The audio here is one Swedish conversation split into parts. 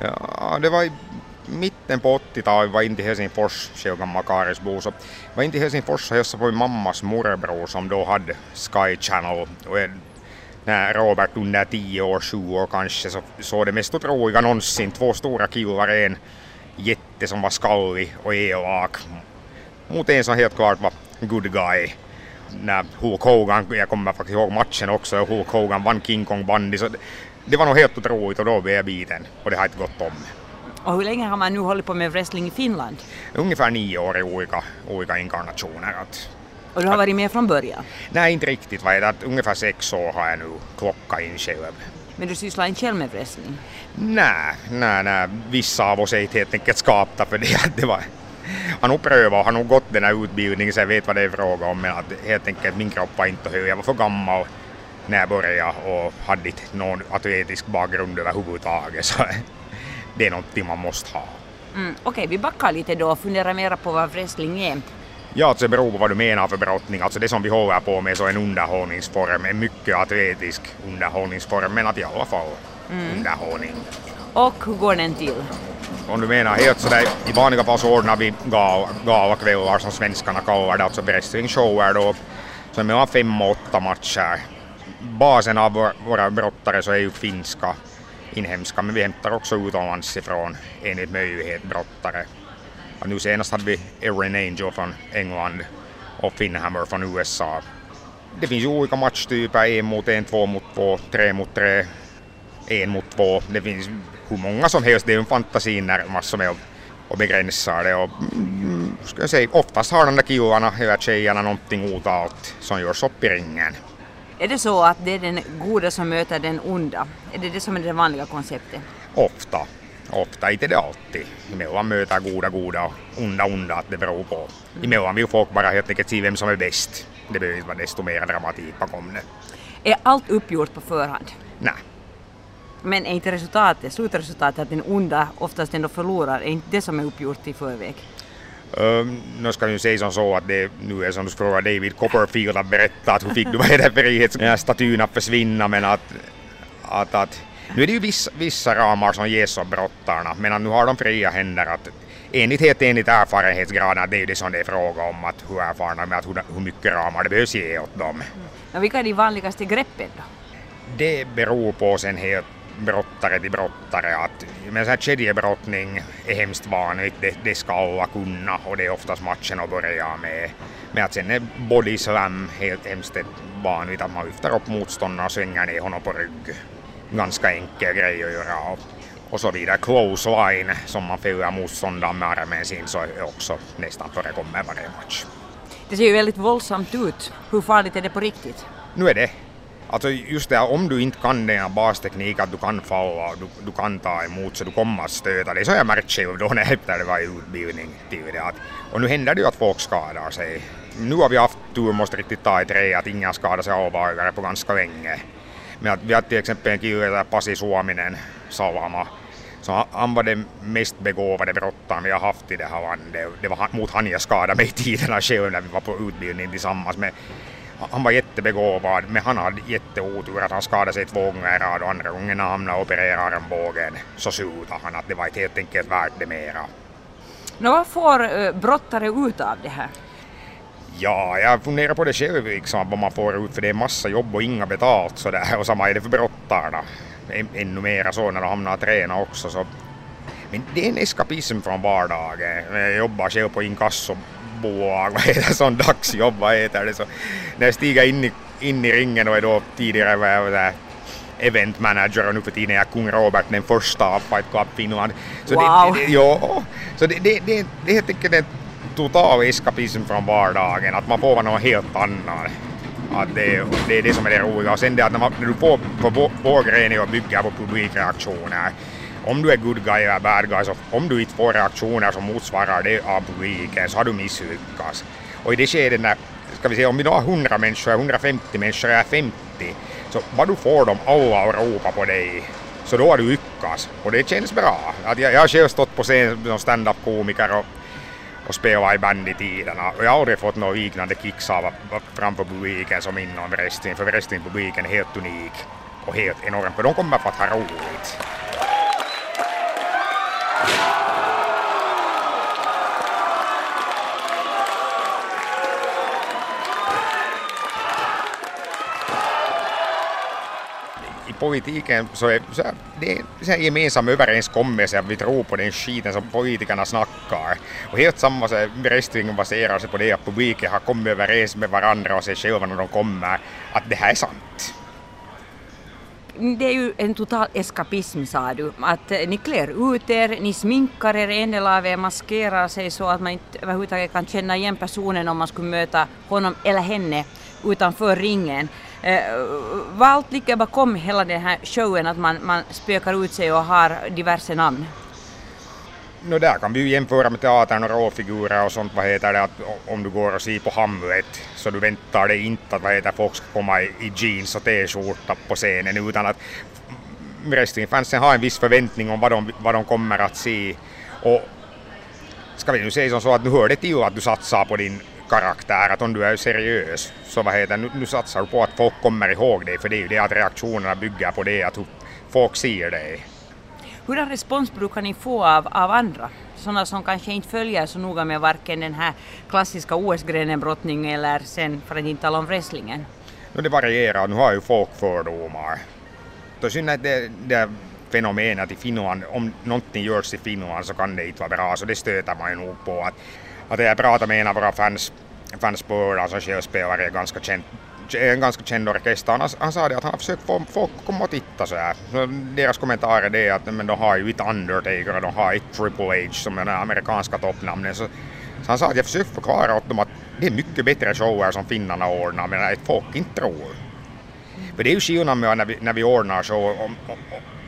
Ja, det var i mitten på 80-talet, var inte i Helsingfors, själv gammal så var inte i Helsingfors och hälsade på min mammas morbror som då hade Sky Channel. Och när Robert under 10 år, 7 år kanske, så såg det mest otroliga någonsin. Två stora killar, en jätte som var skallig och elak mot en som helt klart var good guy. När Hulk Hogan, jag kommer faktiskt ihåg matchen också, Hulk Hogan vann King Kong bandy. Så det, var nog helt otroligt och då blev jag biten och det har inte gått om. Och hur länge har man nu hållit på med wrestling i Finland? Ungefär nio år i olika, olika inkarnationer. Att, och du har varit med från början? Nej, inte riktigt. Vad att ungefär sex år har jag nu klockat in själv. Men du sysslar inte själv med wrestling? Nej, nej, nej. Vissa av oss är inte helt enkelt skapta för det. det var, han har prövat, han har gått den här utbildningen så jag vet vad det är fråga om men att helt enkelt min kropp var inte hög. Jag var för gammal när jag började och hade inte någon atletisk bakgrund överhuvudtaget så det är någonting man måste ha. Mm, Okej, okay, vi backar lite då och funderar mera på vad wrestling är. Ja, alltså det beror på vad du menar för brottning. Alltså det som vi håller på med så är en underhållningsform, en mycket atletisk underhållningsform, men att i alla fall mm. underhållning. Och hur går den till? Om du menar helt sådär, i vanliga fall så ordnar vi gal, galakvällar som svenskarna kallar det, alltså wrestlingshower då, som är mellan fem och åtta matcher. Basen av våra brottare så är ju finska, inhemska, men vi hämtar också utomlands ifrån enligt möjlighet brottare. Och nu senast hade vi Erin Angel från England och Finnhammer från USA. Det finns ju olika matchtyper, en mot en, två mot två, tre mot tre, en mot två. Det finns hur många som helst, det är ju en fantasi närmast som är och begränsar det. Och, mm, ska jag säga, oftast har de där killarna eller tjejerna någonting otalt som görs upp i ringen. Är det så att det är den goda som möter den onda? Är det det som är det vanliga konceptet? Ofta. Ofta, inte det alltid. Emellan möter goda goda och onda onda, att det beror på. Mm. Emellan vill folk bara helt enkelt se vem som är bäst. Det behöver inte vara desto mer dramatik bakom det. Är allt uppgjort på förhand? Nej. Men är inte resultatet, slutresultatet att den onda oftast ändå förlorar, är inte det som är uppgjort i förväg? Um, nu ska vi säga som så att det nu är som du frågar David Copperfield att berätta att hur fick du vad det frihetsstatyn att försvinna men att, att, att nu är det ju vissa, vissa ramar som ges åt brottarna men att nu har de fria händer att enligt, helt enligt erfarenhetsgraden att det är ju det som det är fråga om att hur erfarna med att hur, hur mycket ramar det behövs ge åt dem. Mm. vilka är de vanligaste greppen då? Det beror på sen helt brottare till brottare. Att, men så här kedjebrottning är hemskt vanligt, det, det ska alla kunna och det är oftast matchen att börja med. Men att sen är body slam helt hemskt vanligt, att man lyfter upp motståndaren och svänger ner honom på rygg. Ganska enkel grej att göra. Och, och så vidare. Close line som man fäller motståndaren med armen sin så är också nästan förekommer varje match. Det ser ju väldigt våldsamt ut. Hur farligt är det på riktigt? Nu är det Alltså just det här, om du inte kan den här bastekniken att du kan falla, du, du kan ta emot så du kommer att stöta dig. Så har jag märkt själv då när jag var i utbildning tidigare. Att, och nu händer det ju att folk skadar sig. Nu har vi haft tur, måste riktigt ta i trä, att ingen skadar sig allvarligare på ganska länge. Men att vi har till exempel en kille där Pasi Suominen, Salama, så han var den mest begåvade brottaren vi har haft i det här landet. Det var mot han jag skadade mig i tiderna själv när vi var på utbildning tillsammans med han var jättebegåvad men han hade jätteotur att han skadade sig två gånger i rad och andra gången när han hamnade och opererade armbågen så slutade han att det var inte helt enkelt värt det mera. Nå, vad får uh, brottare ut av det här? Ja, jag funderar på det själv liksom, vad man får ut för det är massa jobb och inga betalt sådär och samma är det för brottarna. Ännu mera så när de hamnar och tränar också så men det är en eskapism från vardagen. Jag jobbar själv på inkasso bolag, vad heter sån dagsjobb, vad heter det så. När jag stiger in i, in i ringen och är då tidigare var jag där event manager och nu för tiden är jag kung Robert den första av Fight Club Finland. Så wow! Det, det, jo, så det, det, det, det är helt enkelt en total eskapism från vardagen, att man får vara något helt annat. Att det, det är det som är det roliga. Och sen det att när, man, när du får på vår gren att bygga på publikreaktioner om du är good guy eller bad guy, så om du inte får reaktioner som motsvarar det av publiken så har du misslyckats. Och i det skedet när, ska vi säga, om vi då har 100 människor, 150 människor eller 50, så vad du får dem alla att ropa på dig, så då har du lyckats. Och det känns bra. Att jag, jag har själv stått på scen som stand-up-komiker och, och spelat i band i tiderna och jag har aldrig fått några liknande kicks av framför publiken som inom wrestling, för wrestlingpubliken är helt unik och helt enorm, för de kommer för att ha roligt. Politiken så är, så det är så här gemensam överenskommelse att vi tror på den skiten som politikerna snackar. Och helt samma så här, baserar sig på det att publiken har kommit överens med varandra och sig själva när de kommer, att det här är sant. Det är ju en total eskapism sa du. Att ni klär ut er, ni sminkar er, en del av er maskerar sig så att man inte överhuvudtaget kan känna igen personen om man skulle möta honom eller henne utanför ringen. Eh, vad allt ligger bakom hela den här showen att man, man spökar ut sig och har diverse namn? No, där kan vi ju jämföra med teatern och råfigurer och sånt, vad heter det, att om du går och ser på Hamlet så du väntar dig inte att vad heter, folk ska komma i, i jeans och t-skjorta på scenen utan att wrestlingfansen har en viss förväntning om vad de, vad de kommer att se. Och ska vi nu säga som så att nu hör det till att du satsar på din karaktär, att om du är seriös så vad heter, nu, nu satsar du på att folk kommer ihåg dig för det är ju det att reaktionerna bygger på det att folk ser dig. Hurdan respons brukar ni få av, av andra? Sådana som kanske inte följer så noga med varken den här klassiska OS-grenen brottning eller sen för att inte tala om wrestlingen. No, det varierar, nu har ju folk fördomar. I synnerhet det, det fenomenet i Finland, om någonting görs i Finland så kan det inte vara bra, så det stöter man ju nog på. Att, att jag pratade med en av våra fans, fans på som själv spelar i ganska känd, en ganska känd orkester. Han, han sa det att han har försökt få folk att komma och titta så här. Deras kommentar är det att men de har ju ett Undertaker och de har ett Triple H som är den amerikanska toppnamnen. Så, så han sa att jag försökte förklara åt dem att det är mycket bättre shower som finnarna ordnar men att folk inte tror. För det är ju skillnad med när vi, när vi ordnar show, om, om,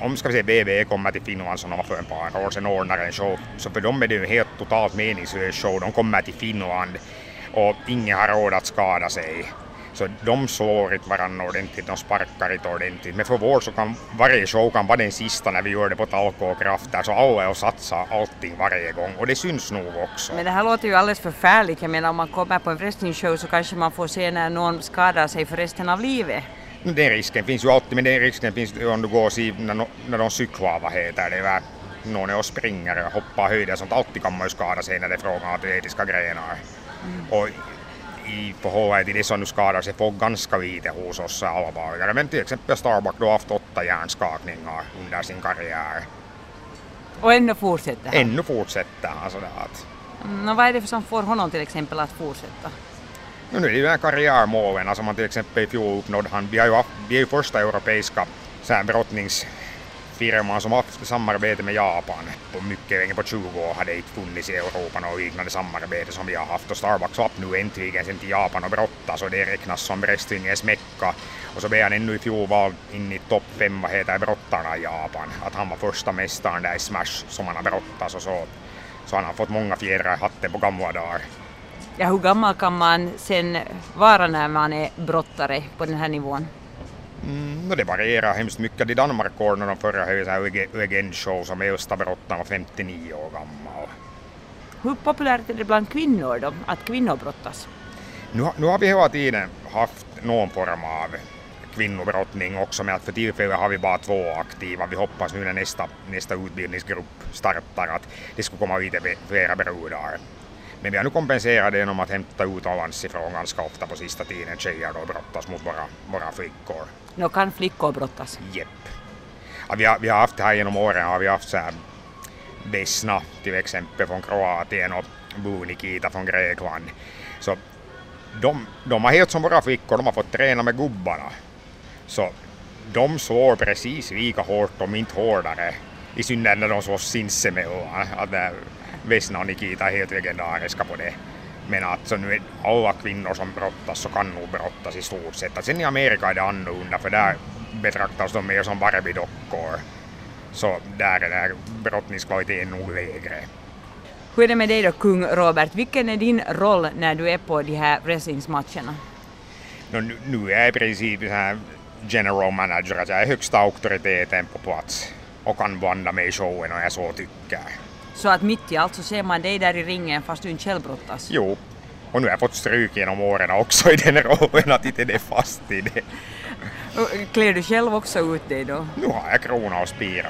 om ska vi säga BB kommer till Finland som de var för ett par år sedan ordnar en show, så för dem är det ju en helt totalt meningslös show. De kommer till Finland och ingen har råd att skada sig. Så de slår inte varandra ordentligt, de sparkar inte ordentligt. Men för vår så kan varje show kan vara den sista när vi gör det på Talko och Krafter, så alla är och satsar allting varje gång och det syns nog också. Men det här låter ju alldeles förfärligt. Jag menar om man kommer på en wrestlingshow så kanske man får se när någon skadar sig för resten av livet. Den risken finns ju alltid, men den risken finns om du går när, när de cyklar, vad heter det, någon är och springer och hoppar höjder sånt, alltid kan man ju skada sig när det är fråga om atletiska grenar. Mm. Och i förhållande till det som nu skadar sig folk ganska lite hos oss allvarligare. Men till exempel Starbuck då har haft åtta hjärnskakningar under sin karriär. Och ännu fortsätter han? Ännu fortsätter han sådär att... Mm, vad är det som får honom till exempel att fortsätta? Nu är det ju här karriärmålen, alltså man till exempel i fjol uppnådde han, vi, har ju, vi är ju första europeiska så här brottningsfirman som haft samarbete med Japan på mycket länge, på 20 år hade inte funnits i Europa något liknande samarbete som vi har haft och Starbucks slapp nu äntligen sen till Japan och brottas och det räknas som wrestlingens mecka. Och så blev han ännu i fjol vald in i topp fem, vad heter brottarna i Japan. Att han var första mästaren där i Smash som han har brottats och så. Så han har fått många fjädrar i hatten på gamla dagar. Ja, hur gammal kan man sen vara när man är brottare på den här nivån? Mm, det varierar hemskt mycket. I Danmark ordnade de förra höjden legendshow som äldsta brottaren var 59 år gammal. Hur populärt är det bland kvinnor då, att kvinnor brottas? Nu, nu har vi hela tiden haft någon form av kvinnobrottning också men att för tillfället har vi bara två aktiva. Vi hoppas nu när nästa, nästa utbildningsgrupp startar att det ska komma lite flera brudar. Men vi har nu kompenserat det genom att hämta utomlands ifrån ganska ofta på sista tiden tjejer då brottas mot våra, våra flickor. Nå kan flickor brottas? Jepp. Ja, vi, har, vi har haft här genom åren, har vi haft så här Vesna till exempel från Kroatien och Bunikita från Grekland. Så de, de har helt som våra flickor, de har fått träna med gubbarna. Så de slår precis lika hårt, om inte hårdare. I synnerhet när de slåss sinsemellan. Vesna och Nikita är helt legendariska på det. Men att så nu alla kvinnor som brottas så kan nog brottas i stort sett. Att sen i Amerika är det annorlunda för där betraktas de mer som Barbie-dockor. Så där är brottningskvaliteten nog lägre. Hur är det med dig då, kung Robert? Vilken är din roll när du är på de här wrestlingsmatcherna? No, nu, nu är jag i princip här general manager, att jag är högsta auktoriteten på plats och kan blanda mig i showen om jag så tycker. Så att mitt i allt så ser man dig där i ringen fast du inte själv brottas? Jo. Och nu har jag fått stryk genom åren också i den rollen att inte det är fast i det. Klär du själv också ut dig då? Nu har jag krona och spira.